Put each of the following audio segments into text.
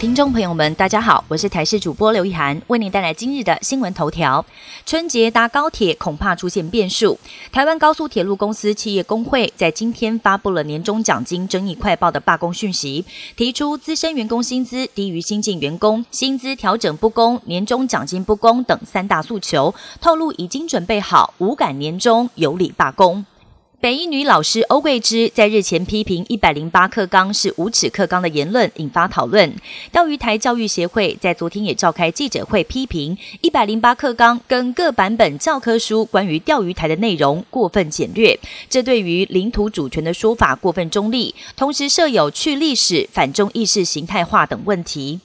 听众朋友们，大家好，我是台视主播刘一涵，为您带来今日的新闻头条。春节搭高铁恐怕出现变数。台湾高速铁路公司企业工会在今天发布了年终奖金争议快报的罢工讯息，提出资深员工薪资低于新进员工、薪资调整不公、年终奖金不公等三大诉求，透露已经准备好无感年终有理罢工。北一女老师欧桂芝在日前批评一百零八课纲是无耻课纲的言论引发讨论。钓鱼台教育协会在昨天也召开记者会，批评一百零八课纲跟各版本教科书关于钓鱼台的内容过分简略，这对于领土主权的说法过分中立，同时设有去历史、反中意识形态化等问题。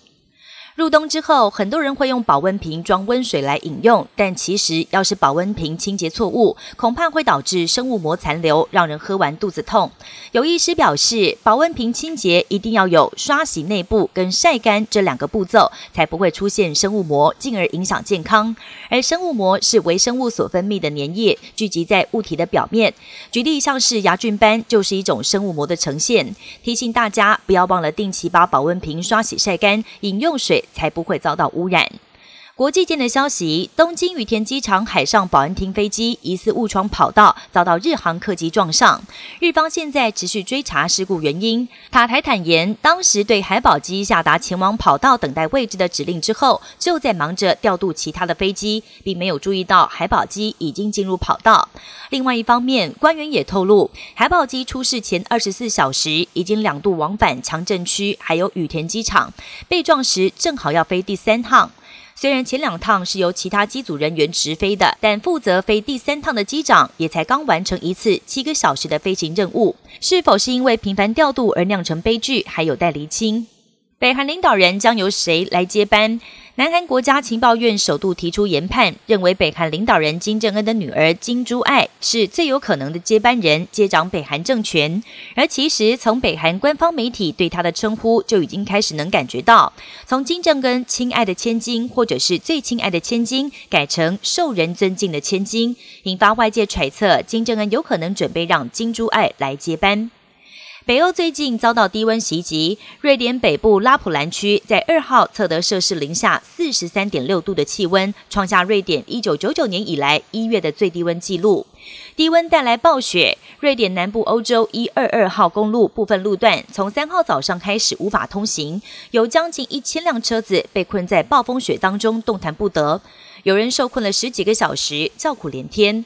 入冬之后，很多人会用保温瓶装温水来饮用，但其实要是保温瓶清洁错误，恐怕会导致生物膜残留，让人喝完肚子痛。有医师表示，保温瓶清洁一定要有刷洗内部跟晒干这两个步骤，才不会出现生物膜，进而影响健康。而生物膜是微生物所分泌的粘液，聚集在物体的表面。举例像是牙菌斑，就是一种生物膜的呈现。提醒大家不要忘了定期把保温瓶刷洗晒干，饮用水。才不会遭到污染。国际间的消息：东京羽田机场海上保安厅飞机疑似误闯跑道，遭到日航客机撞上。日方现在持续追查事故原因。塔台坦言，当时对海保机下达前往跑道等待位置的指令之后，就在忙着调度其他的飞机，并没有注意到海保机已经进入跑道。另外一方面，官员也透露，海保机出事前二十四小时已经两度往返强震区，还有羽田机场，被撞时正好要飞第三趟。虽然前两趟是由其他机组人员直飞的，但负责飞第三趟的机长也才刚完成一次七个小时的飞行任务，是否是因为频繁调度而酿成悲剧，还有待厘清。北韩领导人将由谁来接班？南韩国家情报院首度提出研判，认为北韩领导人金正恩的女儿金珠爱是最有可能的接班人，接掌北韩政权。而其实从北韩官方媒体对他的称呼就已经开始能感觉到，从金正恩“亲爱的千金”或者是最亲爱的千金，改成受人尊敬的千金，引发外界揣测，金正恩有可能准备让金珠爱来接班。北欧最近遭到低温袭击，瑞典北部拉普兰区在二号测得摄氏零下四十三点六度的气温，创下瑞典一九九九年以来一月的最低温纪录。低温带来暴雪，瑞典南部欧洲一二二号公路部分路段从三号早上开始无法通行，有将近一千辆车子被困在暴风雪当中动弹不得，有人受困了十几个小时，叫苦连天。